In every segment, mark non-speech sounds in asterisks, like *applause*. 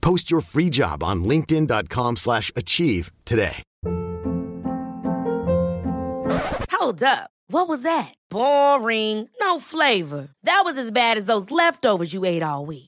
Post your free job on linkedin.com slash achieve today. Hold up. What was that? Boring. No flavor. That was as bad as those leftovers you ate all week.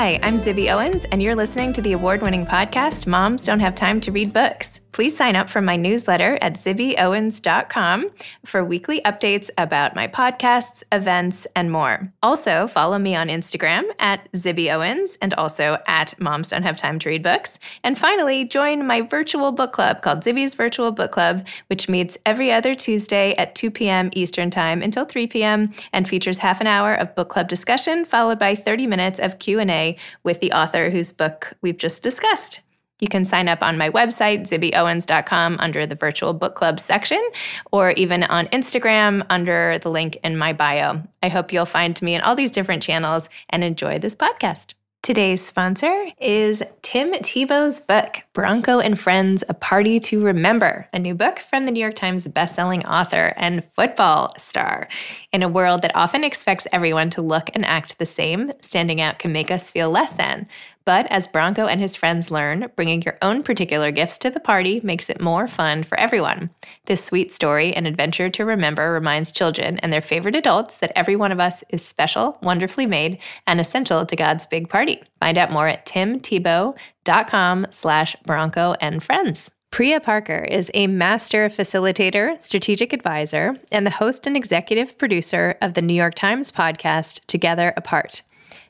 Hi, I'm Zibby Owens, and you're listening to the award winning podcast, Moms Don't Have Time to Read Books. Please sign up for my newsletter at zibbyowens.com for weekly updates about my podcasts, events, and more. Also, follow me on Instagram at zibbyowens and also at Moms Don't Have Time to Read Books. And finally, join my virtual book club called Zibby's Virtual Book Club, which meets every other Tuesday at 2 p.m. Eastern Time until 3 p.m. and features half an hour of book club discussion followed by 30 minutes of Q&A with the author whose book we've just discussed. You can sign up on my website, zibbyowens.com, under the virtual book club section, or even on Instagram under the link in my bio. I hope you'll find me in all these different channels and enjoy this podcast. Today's sponsor is Tim Tebow's book, Bronco and Friends A Party to Remember, a new book from the New York Times bestselling author and football star. In a world that often expects everyone to look and act the same, standing out can make us feel less than. But as Bronco and his friends learn, bringing your own particular gifts to the party makes it more fun for everyone. This sweet story and adventure to remember reminds children and their favorite adults that every one of us is special, wonderfully made, and essential to God's big party. Find out more at timtebow.com slash Bronco and friends. Priya Parker is a master facilitator, strategic advisor, and the host and executive producer of the New York Times podcast, Together Apart.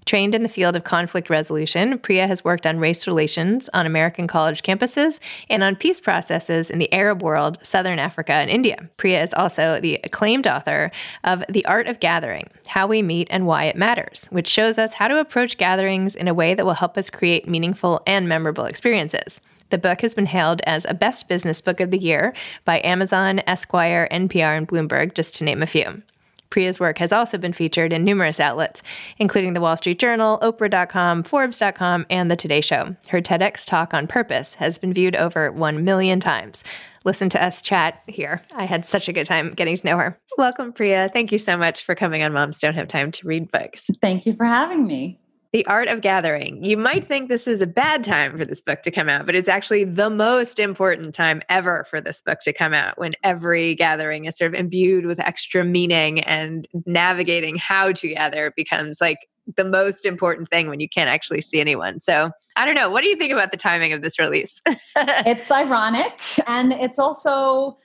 Trained in the field of conflict resolution, Priya has worked on race relations on American college campuses and on peace processes in the Arab world, Southern Africa, and India. Priya is also the acclaimed author of The Art of Gathering How We Meet and Why It Matters, which shows us how to approach gatherings in a way that will help us create meaningful and memorable experiences. The book has been hailed as a best business book of the year by Amazon, Esquire, NPR, and Bloomberg, just to name a few. Priya's work has also been featured in numerous outlets, including the Wall Street Journal, Oprah.com, Forbes.com, and The Today Show. Her TEDx talk on purpose has been viewed over 1 million times. Listen to us chat here. I had such a good time getting to know her. Welcome, Priya. Thank you so much for coming on Moms Don't Have Time to Read Books. Thank you for having me. The Art of Gathering. You might think this is a bad time for this book to come out, but it's actually the most important time ever for this book to come out when every gathering is sort of imbued with extra meaning and navigating how to gather becomes like the most important thing when you can't actually see anyone. So I don't know. What do you think about the timing of this release? *laughs* it's ironic and it's also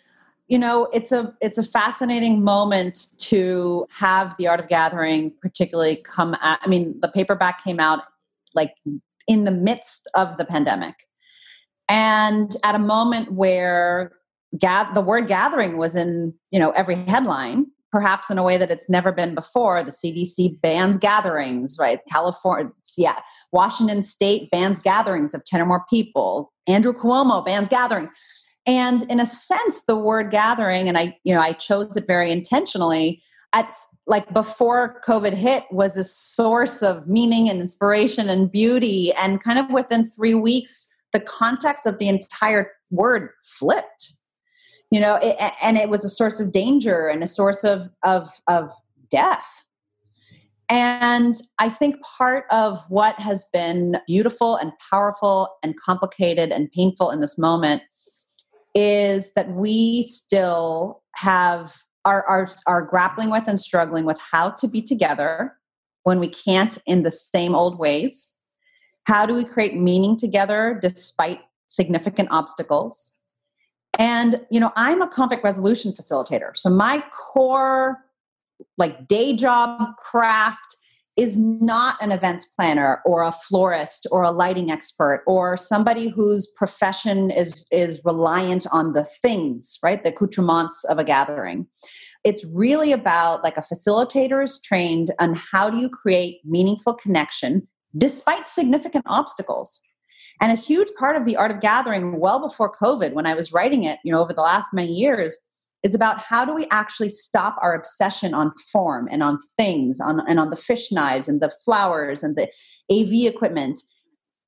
you know it's a it's a fascinating moment to have the art of gathering particularly come at i mean the paperback came out like in the midst of the pandemic. And at a moment where ga- the word gathering was in you know every headline perhaps in a way that it's never been before. The cdc bans gatherings right? California yeah washington state bans gatherings of 10 or more people. Andrew cuomo bans gatherings and in a sense the word gathering and i you know i chose it very intentionally at like before covid hit was a source of meaning and inspiration and beauty and kind of within three weeks the context of the entire word flipped. You know, it, and it was a source of danger and a source of of of death. And I think part of what has been beautiful and powerful and complicated and painful in this moment is that we still have are, are, are grappling with and struggling with how to be together when we can't in the same old ways. How do we create meaning together despite significant obstacles? And, you know, I'm a conflict resolution facilitator. So my core, like day job craft is not an events planner or a florist or a lighting expert or somebody whose profession is is reliant on the things right? The accoutrements of a gathering. It's really about like a facilitator is trained on how do you create meaningful connection despite significant obstacles. And a huge part of the art of gathering well before covid when i was writing it you know over the last many years is about how do we actually stop our obsession on form and on things on, and on the fish knives and the flowers and the AV equipment.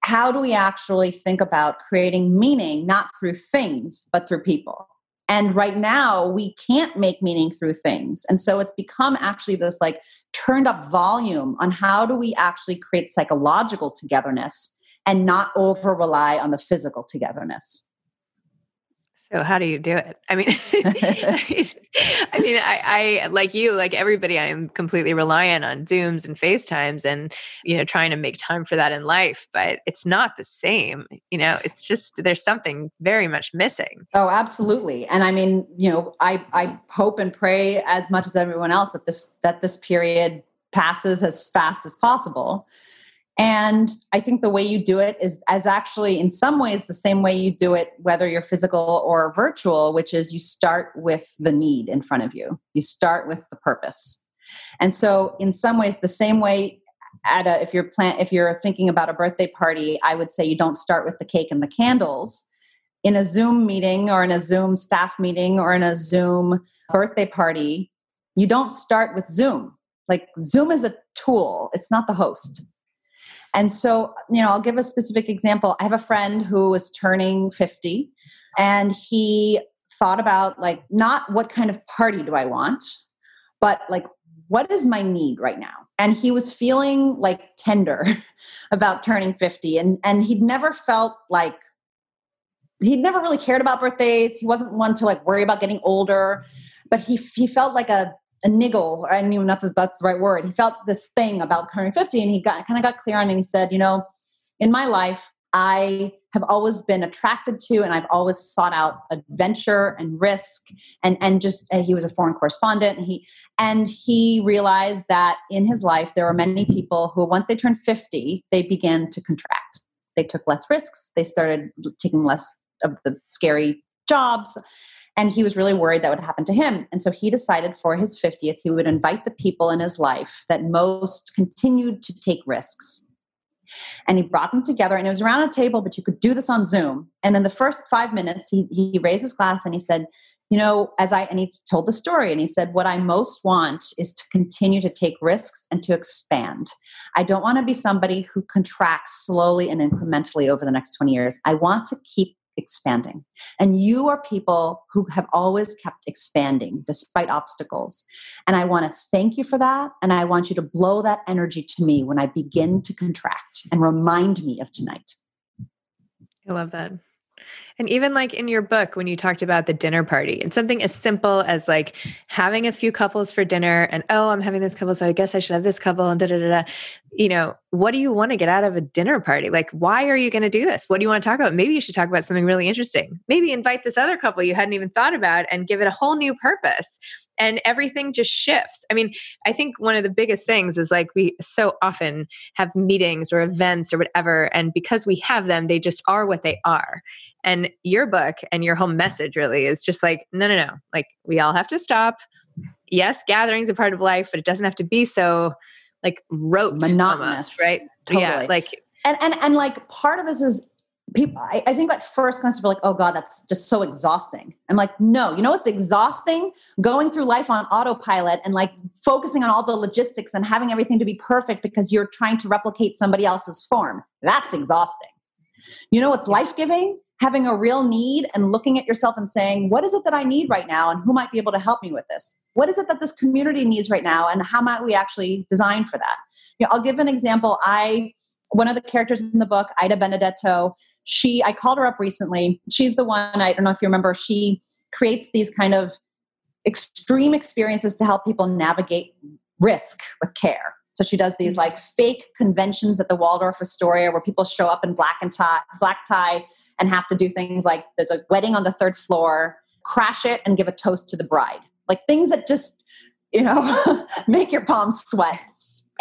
How do we actually think about creating meaning not through things, but through people? And right now, we can't make meaning through things. And so it's become actually this like turned up volume on how do we actually create psychological togetherness and not over rely on the physical togetherness. So how do you do it? I mean, *laughs* *laughs* I mean, I, I, like you, like everybody, I am completely reliant on Zooms and FaceTimes, and you know, trying to make time for that in life. But it's not the same. You know, it's just there's something very much missing. Oh, absolutely. And I mean, you know, I I hope and pray as much as everyone else that this that this period passes as fast as possible and I think the way you do it is as actually in some ways the same way you do it, whether you're physical or virtual, which is you start with the need in front of you. You start with the purpose. And so in some ways, the same way at a if you're plan if you're thinking about a birthday party, I would say you don't start with the cake and the candles. In a Zoom meeting or in a Zoom staff meeting or in a Zoom birthday party, you don't start with Zoom. Like Zoom is a tool, it's not the host and so, you know, I'll give a specific example. I have a friend who was turning 50 and he thought about like not what kind of party do I want, but like what is my need right now? And he was feeling like tender *laughs* about turning 50 and and he'd never felt like he'd never really cared about birthdays. He wasn't one to like worry about getting older, but he he felt like a a niggle, or I don't even know if that's the right word. He felt this thing about turning 50 and he got kind of got clear on it and he said, you know, in my life, I have always been attracted to and I've always sought out adventure and risk and and just and he was a foreign correspondent and he and he realized that in his life there were many people who once they turned 50 they began to contract. They took less risks. They started taking less of the scary jobs and he was really worried that would happen to him. And so he decided for his 50th, he would invite the people in his life that most continued to take risks. And he brought them together, and it was around a table, but you could do this on Zoom. And in the first five minutes, he, he raised his glass and he said, You know, as I, and he told the story, and he said, What I most want is to continue to take risks and to expand. I don't want to be somebody who contracts slowly and incrementally over the next 20 years. I want to keep expanding. And you are people who have always kept expanding despite obstacles. And I want to thank you for that. And I want you to blow that energy to me when I begin to contract and remind me of tonight. I love that. And even like in your book, when you talked about the dinner party and something as simple as like having a few couples for dinner and, oh, I'm having this couple, so I guess I should have this couple and da da da da. You know, what do you want to get out of a dinner party? Like, why are you going to do this? What do you want to talk about? Maybe you should talk about something really interesting. Maybe invite this other couple you hadn't even thought about and give it a whole new purpose and everything just shifts. I mean, I think one of the biggest things is like we so often have meetings or events or whatever, and because we have them, they just are what they are. And your book and your whole message really is just like, no, no, no. Like we all have to stop. Yes, gatherings are part of life, but it doesn't have to be so like rote monotonous, almost, right? Totally. Yeah, like and and and like part of this is people I, I, think at first glance people are like oh god that's just so exhausting i'm like no you know what's exhausting going through life on autopilot and like focusing on all the logistics and having everything to be perfect because you're trying to replicate somebody else's form that's exhausting You know what's life giving? Having a real need and looking at yourself and saying, what is it that I need right now? And who might be able to help me with this? What is it that this community needs right now? And how might we actually design for that? You know, I'll give an example. I, one of the characters in the book, Ida Benedetto, she, I called her up recently. She's the one, I don't know if you remember, she creates these kind of extreme experiences to help people navigate risk with care. So she does these like fake conventions at the Waldorf Astoria where people show up in black and tie, black tie and have to do things like there's a wedding on the third floor, crash it and give a toast to the bride. Like things that just, you know, *laughs* make your palms sweat.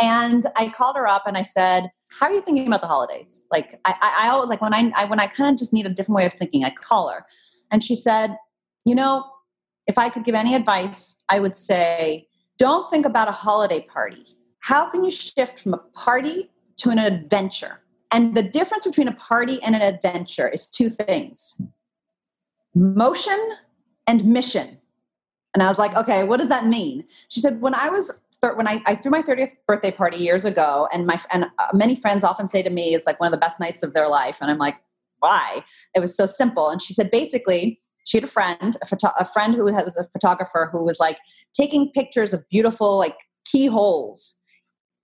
And I called her up and I said, "How are you thinking about the holidays?" Like I, I, I always like when I, I when I kind of just need a different way of thinking, I call her, and she said, "You know, if I could give any advice, I would say, don't think about a holiday party how can you shift from a party to an adventure? And the difference between a party and an adventure is two things motion and mission. And I was like, okay, what does that mean? She said, when I was when I, I, threw my 30th birthday party years ago, and my and uh, many friends often say to me, it's like one of the best nights of their life, and I'm like, why? It was so simple. And she said, basically, she had a friend, a, photo- a friend who was a photographer who was like taking pictures of beautiful like keyholes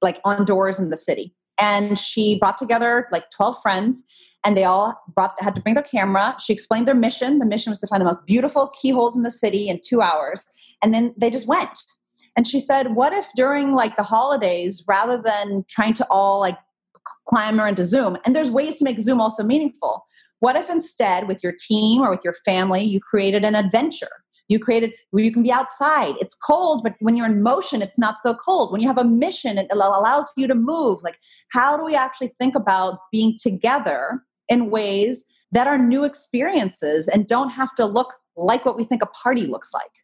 like on doors in the city. And she brought together like 12 friends and they all brought had to bring their camera. She explained their mission. The mission was to find the most beautiful keyholes in the city in 2 hours. And then they just went. And she said, "What if during like the holidays rather than trying to all like clamor into Zoom, and there's ways to make Zoom also meaningful. What if instead with your team or with your family you created an adventure? You created where you can be outside. It's cold, but when you're in motion, it's not so cold. When you have a mission, it allows you to move. Like, how do we actually think about being together in ways that are new experiences and don't have to look like what we think a party looks like?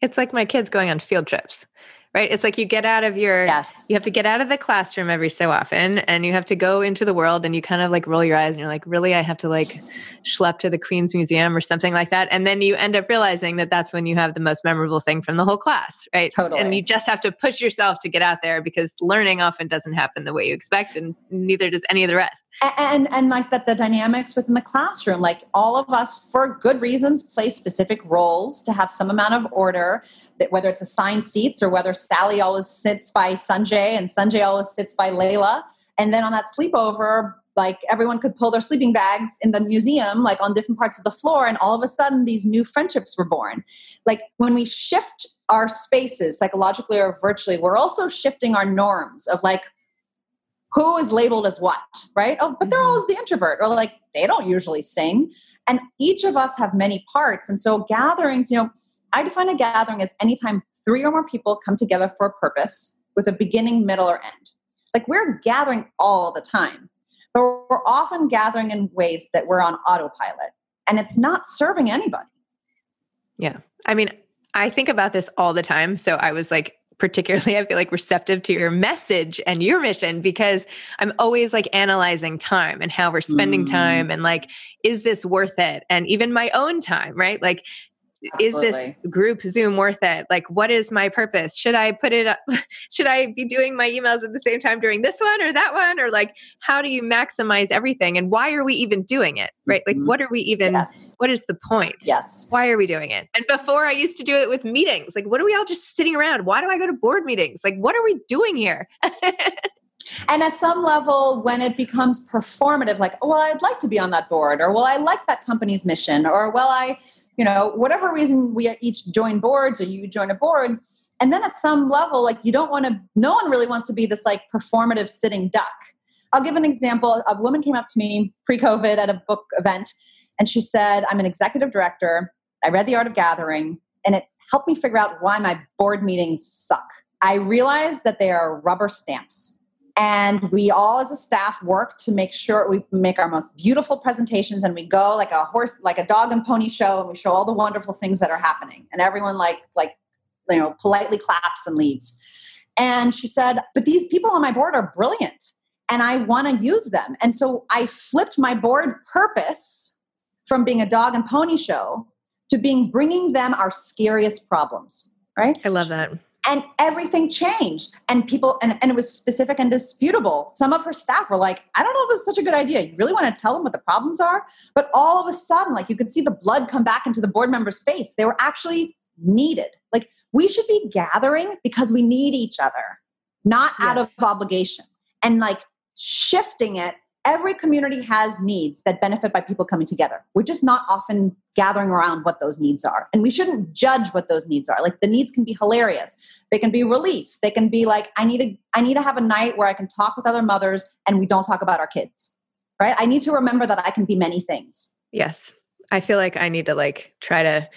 It's like my kids going on field trips right? It's like you get out of your, yes. you have to get out of the classroom every so often and you have to go into the world and you kind of like roll your eyes and you're like, really, I have to like schlep to the Queen's Museum or something like that. And then you end up realizing that that's when you have the most memorable thing from the whole class, right? Totally. And you just have to push yourself to get out there because learning often doesn't happen the way you expect and neither does any of the rest. And, and, and like that the dynamics within the classroom, like all of us for good reasons play specific roles to have some amount of order that whether it's assigned seats or whether Sally always sits by Sanjay and Sanjay always sits by Layla. And then on that sleepover, like everyone could pull their sleeping bags in the museum, like on different parts of the floor, and all of a sudden these new friendships were born. Like when we shift our spaces psychologically or virtually, we're also shifting our norms of like who is labeled as what, right? Oh, but they're mm-hmm. always the introvert, or like they don't usually sing. And each of us have many parts. And so gatherings, you know, I define a gathering as anytime three or more people come together for a purpose with a beginning, middle, or end. Like we're gathering all the time, but we're often gathering in ways that we're on autopilot and it's not serving anybody. Yeah. I mean, I think about this all the time. So I was like, particularly *laughs* I feel like receptive to your message and your mission because I'm always like analyzing time and how we're spending mm. time and like is this worth it and even my own time right like Absolutely. is this group zoom worth it? Like what is my purpose? Should i put it up? *laughs* Should i be doing my emails at the same time during this one or that one? Or like how do you maximize everything? And why are we even doing it right? Mm-hmm. like what are we even yes. what is the point? Yes. Why are we doing it? And before i used to do it with meetings. Like what are we all just sitting around? Why do i go to board meetings? Like what are we doing here? *laughs* And at some level when it becomes performative like oh, well i'd like to be on that board or well i like that company's mission or well i you know, whatever reason we each join boards or you join a board. And then at some level, like you don't want to, no one really wants to be this like performative sitting duck. I'll give an example. A woman came up to me pre COVID at a book event and she said, I'm an executive director. I read The Art of Gathering and it helped me figure out why my board meetings suck. I realized that they are rubber stamps and we all as a staff work to make sure we make our most beautiful presentations and we go like a horse like a dog and pony show and we show all the wonderful things that are happening. And everyone like like you know politely claps and leaves. And she said but these people on my board are brilliant and i want to use them. And so i flipped my board purpose from being a dog and pony show to being bringing them our scariest problems right? I love that and everything changed. And people and, and it was specific and disputable. Some of her staff were like i don't know if this is such a good idea. You really want to tell them what the problems are? But all of a sudden like you could see the blood come back into the board member's face. They were actually needed. Like we should be gathering because we need each other not yes. out of obligation. And like shifting it every community has needs that benefit by people coming together. We're just not often gathering around what those needs are. And we shouldn't judge what those needs are. Like the needs can be hilarious. They can be release. They can be like I need to I need to have a night where I can talk with other mothers and we don't talk about our kids. Right? I need to remember that I can be many things. Yes. I feel like I need to like try to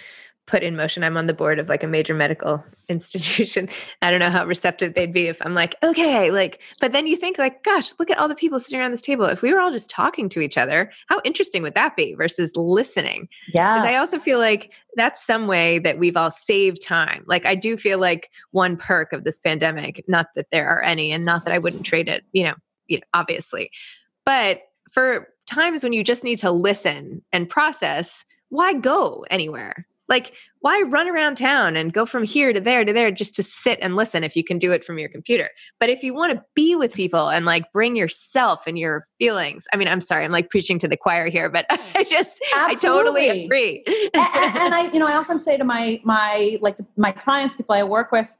put in motion. I'm on the board of like a major medical *laughs* institution. I don't know how receptive they'd be if I'm like, okay, like, but then you think like, gosh, look at all the people sitting around this table. If we were all just talking to each other, how interesting would that be versus listening? Yeah. I also feel like that's some way that we've all saved time. Like I do feel like one perk of this pandemic, not that there are any, and not that I wouldn't trade it, you know, you know, obviously. But for times when you just need to listen and process, why go anywhere? Like, why run around town and go from here to there to there just to sit and listen if you can do it from your computer? But if you want to be with people and like bring yourself and your feelings, I mean, I'm sorry, I'm like preaching to the choir here, but *laughs* I just, Absolutely. I totally agree. and, and, and I, you know, I often say to my, my, like my clients, people I work with,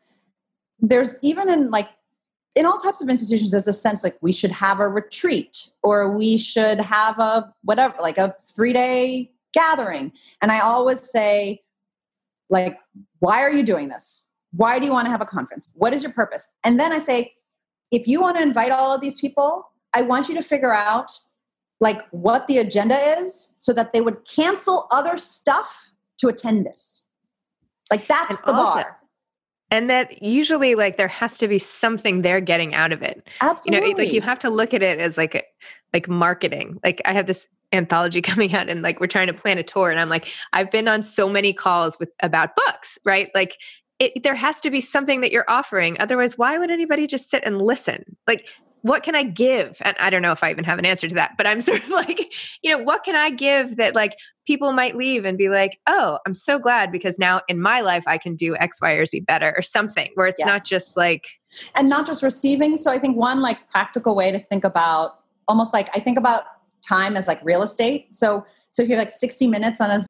there's even in like in all types of institutions there's a sense like we should have a retreat or we should have a whatever like a three day gathering. And I always say, like, why are you doing this? Why do you want to have a conference? What is your purpose? And then I say, if you want to invite all of these people, I want you to figure out like what the agenda is so that they would cancel other stuff to attend this. Like that's and the also, bar. And that usually like there has to be something they're getting out of it. Absolutely. You know, like you have to look at it as like like marketing. Like I have this anthology *laughs* coming out and like we're trying to plan a tour and I'm like I've been on so many calls with about books, right? Like it, there has to be something that you're offering. Otherwise, why would anybody just sit and listen? Like what can I give? And I don't know if I even have an answer to that, but I'm *laughs* sort of like, you know, what can I give that like people might leave and be like, oh, I'm so glad because now in my life I can do X, Y, or Z better or something where it's yes. not just like. And not just receiving. So I think one like practical way to think about almost like I think about time as like real estate. So so if you have like 60 minutes on a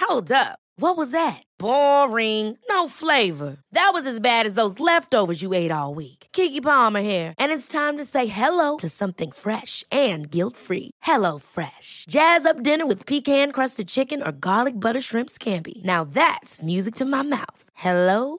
Hold up. What was that? Boring. No flavor. That was as bad as those leftovers you ate all week. Keke Palmer here, and it's time to say hello to something fresh and guilt-free. Hello Fresh. Jazz up dinner with pecan-crusted chicken or garlic butter shrimp scampi. Now that's music to my mouth. Hello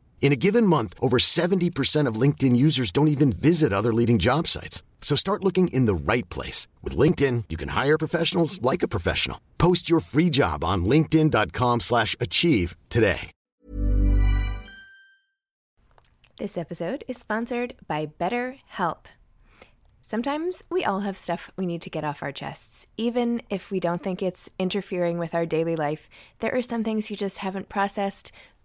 In a given month, over 70% of LinkedIn users don't even visit other leading job sites. So start looking in the right place. With LinkedIn, you can hire professionals like a professional. Post your free job on linkedin.com slash achieve today. This episode is sponsored by BetterHelp. Sometimes we all have stuff we need to get off our chests. Even if we don't think it's interfering with our daily life, there are some things you just haven't processed –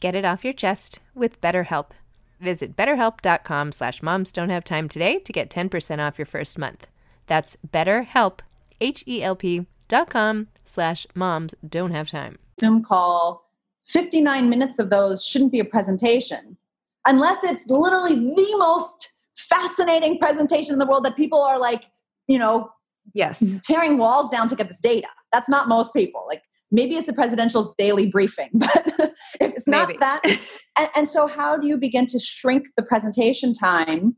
Get it off your chest with BetterHelp. Visit betterhelp.com slash moms don't have time today to get 10% off your first month. That's betterhelp, H-E-L-P dot com slash moms don't have time. Zoom call, 59 minutes of those shouldn't be a presentation. Unless it's literally the most fascinating presentation in the world that people are like, you know, Yes. tearing walls down to get this data. That's not most people. Like maybe it's the presidential's daily briefing, *laughs* but if it's not Maybe. that. And, and so, how do you begin to shrink the presentation time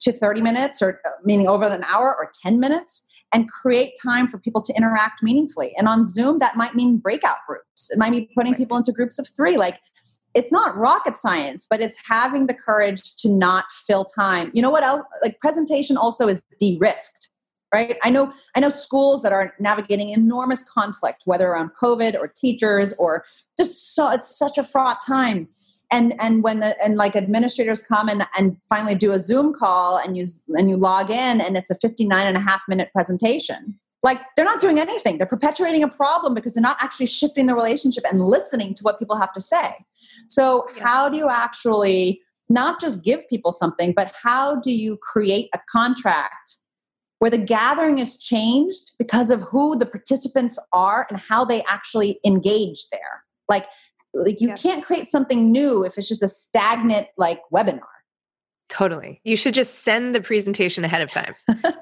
to 30 minutes or uh, meaning over an hour or 10 minutes and create time for people to interact meaningfully? And on Zoom, that might mean breakout groups. It might be putting Right. people into groups of three. Like, it's not rocket science, but it's having the courage to not fill time. You know what else? Like presentation also is de-risked, right? I know I know schools that are navigating enormous conflict, whether around COVID or teachers or just so it's such a fraught time. And and when the, and like administrators come and, and finally do a Zoom call and you and you log in and it's a 59 and a half minute presentation. Like they're not doing anything. They're perpetuating a problem because they're not actually shifting the relationship and listening to what people have to say. So, Yeah. how do you actually not just give people something, but how do you create a contract where the gathering is changed because of who the participants are and how they actually engage there? Like, like you Yes. can't create something new if it's just a stagnant like webinar. Totally. You should just send the presentation ahead of time.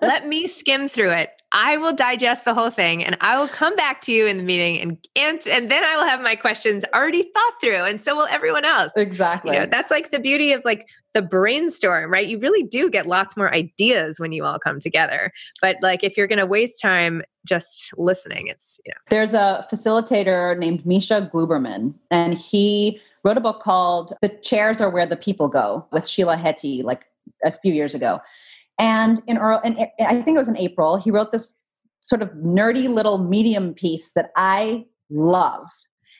Let me skim through it. I will digest the whole thing and I will come back to you in the meeting and and, and then I will have my questions already thought through and so will everyone else. Exactly. You know, that's like the beauty of like the brainstorm, right? You really do get lots more ideas when you all come together. But like if you're going to waste time just listening, it's, you know, There's a facilitator named Misha Glouberman, and he wrote a book called The Chairs Are Where the People Go with Sheila Heti like a few years ago. And in, earl- in I think it was in April, he wrote this sort of nerdy little medium piece that I loved.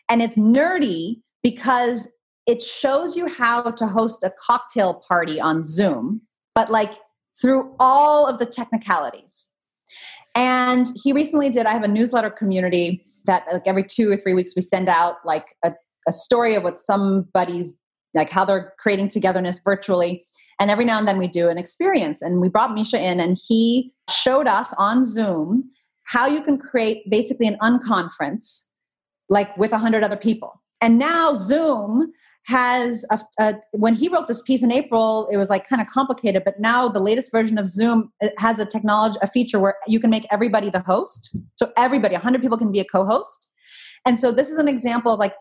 And it's nerdy because it shows you how to host a cocktail party on Zoom, but like through all of the technicalities. And he recently did, I have a newsletter community that like every two or three weeks we send out like a, a story of what somebody's like how they're creating togetherness virtually. And every now and then we do an experience. And we brought Misha in and he showed us on Zoom how you can create basically an unconference like with a hundred other people. And now Zoom has a, a, when he wrote this piece in April, it was like kind of complicated, but now the latest version of Zoom has a technology, a feature where you can make everybody the host. So everybody, 100 people can be a co-host. And so this is an example of like,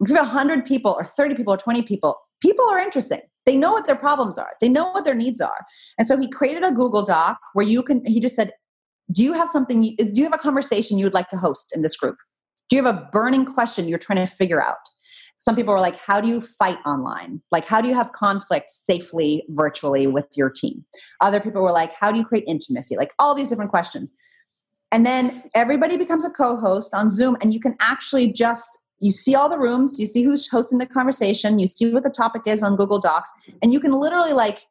if you have 100 people or 30 people or 20 people, people are interesting. They know what their problems are. They know what their needs are. And so he created a Google Doc where you can, he just said, do you have something, do you have a conversation you would like to host in this group? Do you have a burning question you're trying to figure out? Some people were like, how do you fight online? Like, how do you have conflict safely virtually with your team? Other people were like, how do you create intimacy? Like, all these different questions. And then everybody becomes a co host on Zoom, and you can actually just you see all the rooms, you see who's hosting the conversation, you see what the topic is on Google Docs, and you can literally like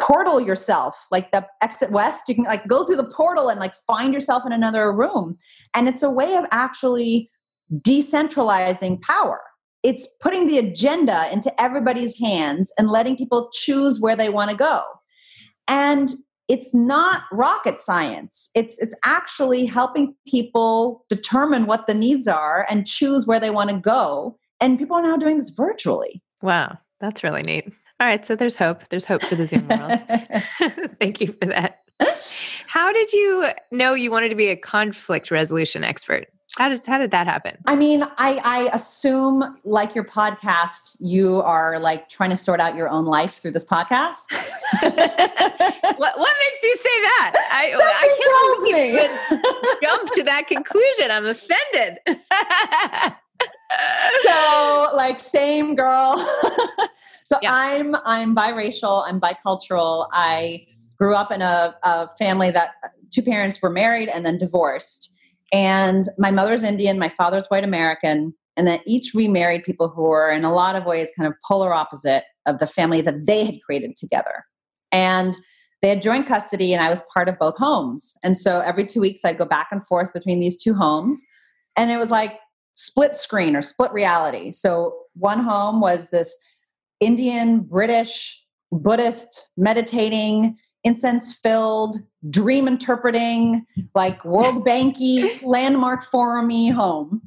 portal yourself like the exit west you can like go through the portal and like find yourself in another room. And it's a way of actually decentralizing power. It's putting the agenda into everybody's hands and letting people choose where they want to go. And it's not rocket science it's it's actually helping people determine what the needs are and choose where they want to go and people are now doing this virtually wow, that's really neat. All right, so there's hope. There's hope for the Zoom world. *laughs* *laughs* Thank you for that. How did you know you wanted to be a conflict resolution expert? How does how did that happen? I mean, I, I assume, like your podcast, you are like trying to sort out your own life through this podcast. *laughs* what what makes you say that? I, Something I can't tells would jump to that conclusion. I'm offended. *laughs* so, like, same girl. *laughs* so Yeah. I'm I'm biracial. I'm bicultural. I grew up in a, a family that uh, two parents were married and then divorced. And my mother's Indian, my father's white American, and then each remarried people who were in a lot of ways kind of polar opposite of the family that they had created together. And they had joint custody, and I was part of both homes. And so every two weeks, I'd go back and forth between these two homes. And it was like split screen or split reality. So one home was this Indian, British, Buddhist, meditating, incense filled, dream interpreting, like World Banky, *laughs* landmark forumy home.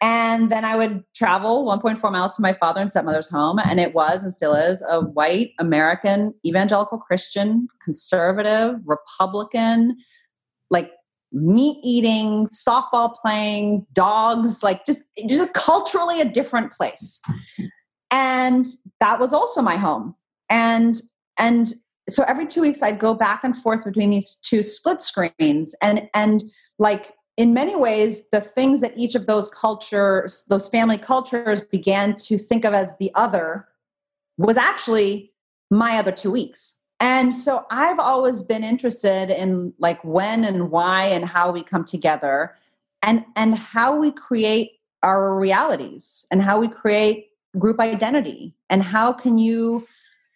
And then I would travel 1.4 miles to my father and stepmother's home. And it was and still is a white American evangelical Christian, conservative, Republican, like meat eating, softball playing, dogs, like just, just a culturally a different place. And that was also my home. And and so every two weeks I'd go back and forth between these two split screens. And and like in many ways the things that each of those cultures those family cultures began to think of as the other was actually my other two weeks. And so i've always been interested in like when and why and how we come together and and how we create our realities and how we create group identity. And how can you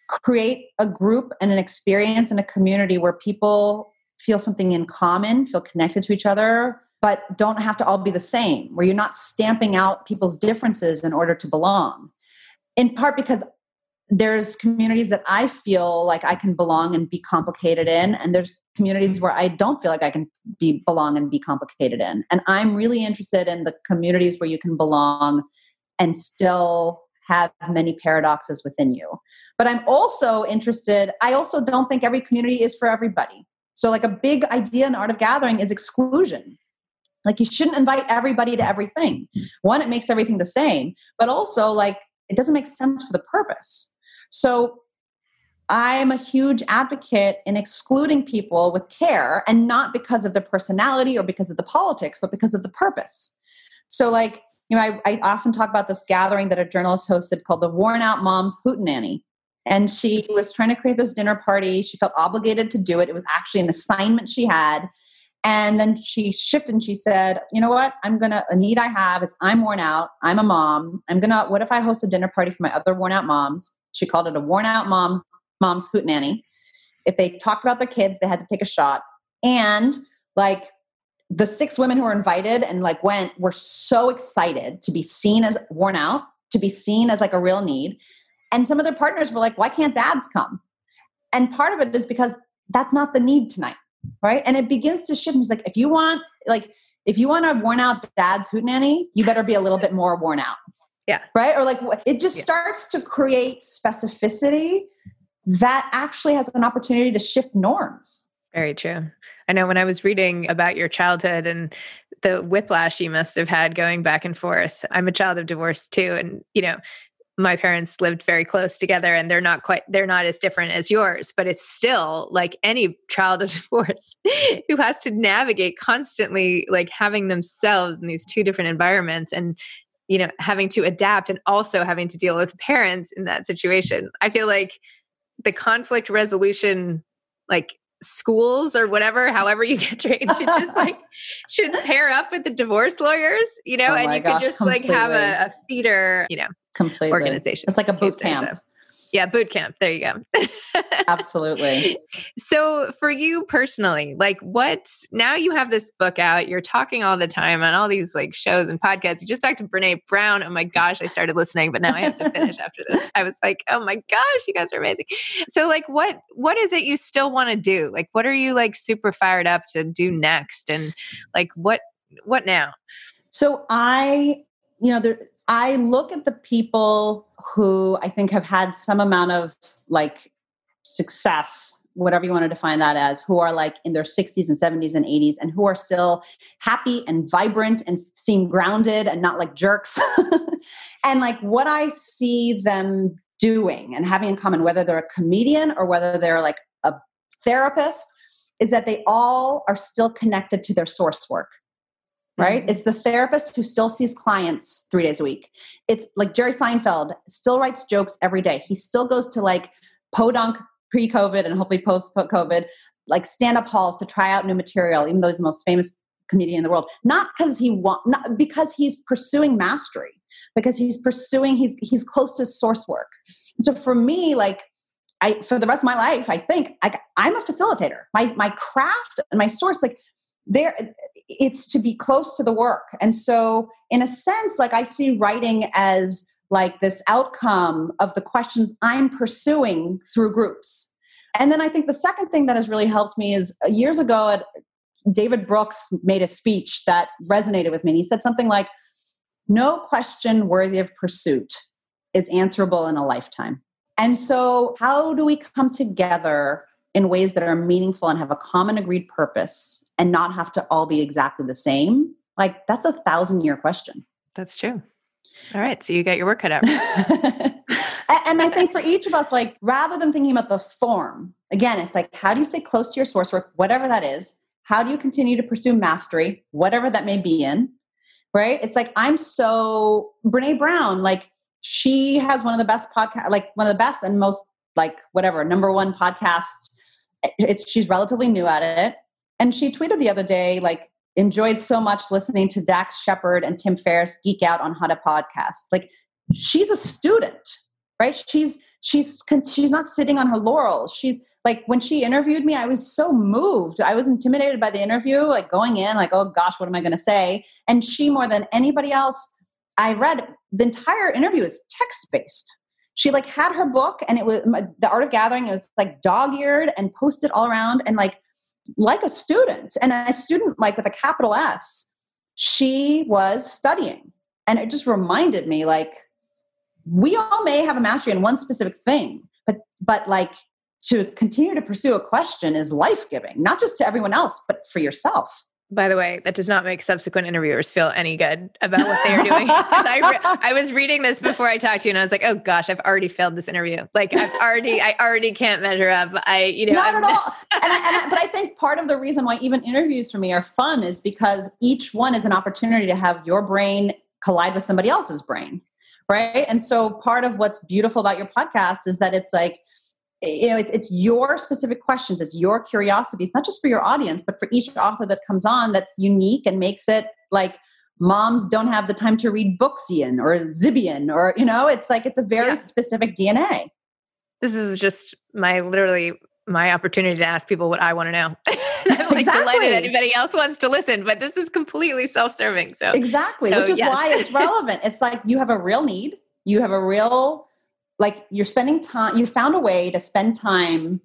create a group and an experience and a community where people feel something in common feel connected to each other but don't have to all be the same where you're not stamping out people's differences in order to belong in part because there's communities that I feel like I can belong and be complicated in, and there's communities where I don't feel like I can be belong and be complicated in. And I'm really interested in the communities where you can belong and still have many paradoxes within you. But I'm also interested, I also don't think every community is for everybody. So, like a big idea in the art of gathering is exclusion. Like, you shouldn't invite everybody to everything. Hmm. One, it makes everything the same, but also, like, it doesn't make sense for the purpose. So, I'm a huge advocate in excluding people with care and not because of their personality or because of the politics, but because of the purpose. So, like, you know, I, I often talk about this gathering that a journalist hosted called the Worn Out Moms Hootenanny. And she was trying to create this dinner party. She felt obligated to do it. It was actually an assignment she had. And then she shifted and she said, you know what? I'm going to, a need I have is I'm worn out. I'm a mom. I'm going to, what if I host a dinner party for my other worn out moms? She called it a worn out mom, mom's hootenanny. If they talked about their kids, they had to take a shot. And like the six women who were invited and like went were so excited to be seen as worn out, to be seen as like a real need. And some of their partners were like, why can't dads come? And part of it is because that's not the need tonight. Right. And it begins to shift. It's like, if you want, like, if you want a worn out dad's hootenanny, you better be a little bit more worn out. Yeah. Right. Or like it just yeah. starts to create specificity that actually has an opportunity to shift norms. Very true. I know when I was reading about your childhood and the whiplash you must have had going back and forth. I'm a child of divorce too. And, you know, my parents lived very close together and they're not quite they're not as different as yours but it's still like any child of *laughs* divorce who has to navigate constantly like having themselves in these two different environments and you know having to adapt and also having to deal with parents in that situation i feel like the conflict resolution like schools or whatever, however you *laughs* get trained, should just *laughs* like should pair up with the divorce lawyers, you know, oh and you gosh, could just completely. like have a, a theater, you know, completely organization. It's like a boot camp. So. Yeah, boot camp. There you go. Absolutely. *laughs* So, for you personally, like what now you have this book out, you're talking all the time on all these like shows and podcasts. You just talked to Brene Brown. Oh my gosh, I started listening, but now I have to finish after this. *laughs* I was like, oh my gosh, you guys are amazing. So, like, what what is it you still want to do? Like, what are you like super fired up to do next? And like, what what now? So, I, you know, there I look at the people who I think have had some amount of like success, whatever you want to define that as, who are like in their 60s and 70s and 80s and who are still happy and vibrant and seem grounded and not like jerks. *laughs* and like what I see them doing and having in common, whether they're a comedian or whether they're like a therapist, is that they all are still connected to their source work right? Mm-hmm. It's the therapist who still sees clients three days a week. It's like Jerry Seinfeld still writes jokes every day. He still goes to like podunk pre COVID and hopefully post COVID, like stand up halls to try out new material, even though he's the most famous comedian in the world. Not because he want, not because he's pursuing mastery, because he's pursuing, he's, he's close to source work. And so for me, like, I, for the rest of my life, I think I, I'm a facilitator. My my craft and my source, like there it's to be close to the work and so in a sense like i see writing as like this outcome of the questions I'm pursuing through groups. And then I think the second thing that has really helped me is uh, years ago at David Brooks made a speech that resonated with me. And he said something like, No question worthy of pursuit is answerable in a lifetime. And so, how do we come together in ways that are meaningful and have a common agreed purpose and not have to all be exactly the same? Like, that's a thousand year question. That's true. All right. So, you got your work cut out. *laughs* and I think for each of us, like, rather than thinking about the form, again, it's like, how do you stay close to your source work, whatever that is? How do you continue to pursue mastery, whatever that may be in? Right? It's like, I'm so, Brene Brown, like, she has one of the best podcast, like one of the best and most like whatever number one podcasts. It's she's relatively new at it, and she tweeted the other day like enjoyed so much listening to Dax Shepard and Tim Ferriss geek out on how to podcast. Like she's a student, right? She's she's she's not sitting on her laurels. She's like when she interviewed me, I was so moved. I was intimidated by the interview, like going in, like oh gosh, what am I going to say? And she more than anybody else I read the entire interview is text based. She like had her book and it was the art of gathering. It was like dog eared and posted all around and like like a student and a student like with a capital S. She was studying and it just reminded me like we all may have a mastery in one specific thing, but but like to continue to pursue a question is life giving, not just to everyone else, but for yourself by the way, that does not make subsequent interviewers feel any good about what they are doing. *laughs* I, re- I, was reading this before I talked to you, and I was like, "Oh gosh, I've already failed this interview. Like, I've already, I already can't measure up. I, you know, not I'm, at all. *laughs* and, I, and I, but I think part of the reason why even interviews for me are fun is because each one is an opportunity to have your brain collide with somebody else's brain, right? And so part of what's beautiful about your podcast is that it's like you know, it's, it's your specific questions, it's your curiosities, not just for your audience, but for each author that comes on that's unique and makes it like moms don't have the time to read Booksian or Zibian or, you know, it's like it's a very yeah. specific DNA. This is just my literally my opportunity to ask people what I want *laughs* to know. I'm like exactly. delighted anybody else wants to listen, but this is completely self-serving. So exactly, so, which is yes. why it's relevant. *laughs* It's like you have a real need, you have a real like you're spending time you found a way to spend time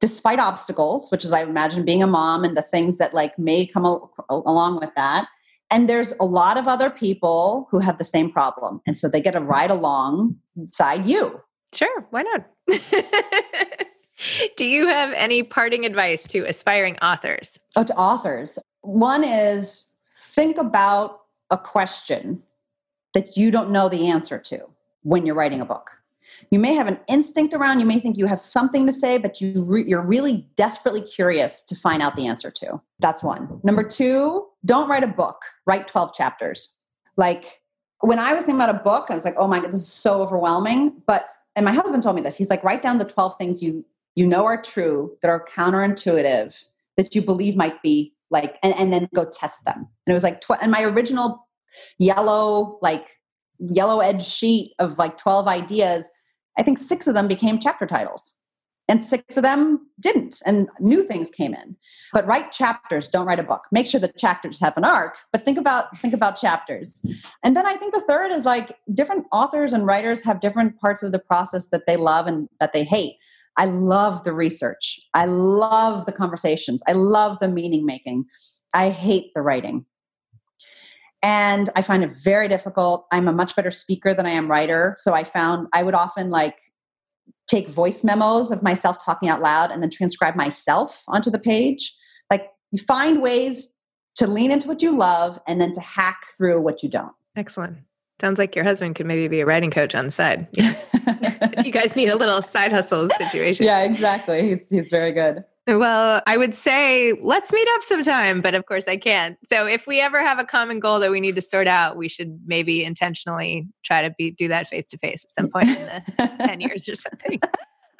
despite obstacles which is i imagine being a mom and the things that like may come al- along with that. And there's a lot of other people who have the same problem and so they get to ride alongside you. Sure why not? *laughs* Do you have any parting advice to aspiring authors? Oh to authors. One is think about a question that you don't know the answer to when you're writing a book you may have an instinct around, you may think you have something to say, but you re- you're really desperately curious to find out the answer to. That's one. Number two, don't write a book, write 12 chapters. Like when I was thinking about a book, I was like, oh my God, this is so overwhelming. But, and my husband told me this, he's like, write down the 12 things you, you know are true, that are counterintuitive, that you believe might be like, and, and then go test them. And it was like, tw- and my original yellow, like yellow edge sheet of like 12 ideas I think six of them became chapter titles and six of them didn't and new things came in. But write chapters don't write a book. Make sure the chapters have an arc but think about think about chapters. And then i think the third is like different authors and writers have different parts of the process that they love and that they hate. I love the research. I love the conversations. I love the meaning making. I hate the writing and i find it very difficult. I'm a much better speaker than i am writer. So i found i would often like take voice memos of myself talking out loud and then transcribe myself onto the page. Like you find ways to lean into what you love and then to hack through what you don't. Excellent. Sounds like your husband could maybe be a writing coach on the side. *laughs* If you guys need a little side hustle situation. Yeah exactly. He's, he's very good well, I would say let's meet up sometime, but of course I can't. So if we ever have a common goal that we need to sort out, we should maybe intentionally try to be do that face to face at some point in the 10 *laughs* years or something.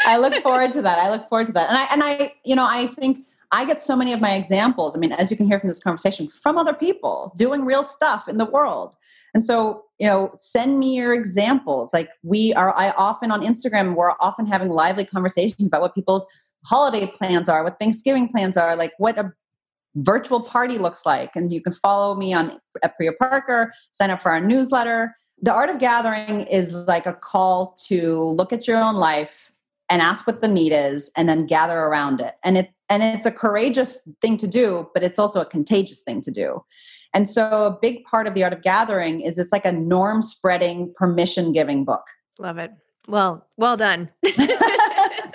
I look forward to that. I look forward to that. And I and I, you know, I think I get so many of my examples. I mean, as you can hear from this conversation, from other people doing real stuff in the world. And so, you know, send me your examples. Like we are I often on Instagram, we're often having lively conversations about what people's holiday plans are, what Thanksgiving plans are, like what a virtual party looks like. And you can follow me on at Priya Parker, sign up for our newsletter. The art of gathering is like a call to look at your own life and ask what the need is and then gather around it. And it and it's a courageous thing to do, but it's also a contagious thing to do. And so a big part of the art of gathering is it's like a norm spreading, permission giving book. Love it. Well, well done. *laughs*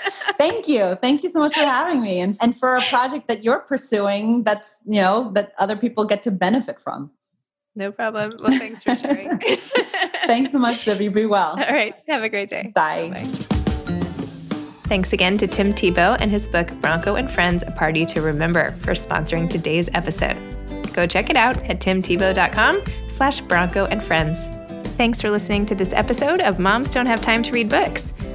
*laughs* Thank you. Thank you so much for having me and, and for a project that you're pursuing that's, you know, that other people get to benefit from. No problem. Well, thanks for sharing. *laughs* thanks so much, Zibby. Be well. All right. Have a great day. Bye. Bye. Thanks again to Tim Tebow and his book Bronco and Friends A Party to Remember for sponsoring today's episode. Go check it out at timtebow.com slash Bronco and Friends. Thanks for listening to this episode of Moms Don't Have Time to Read Books.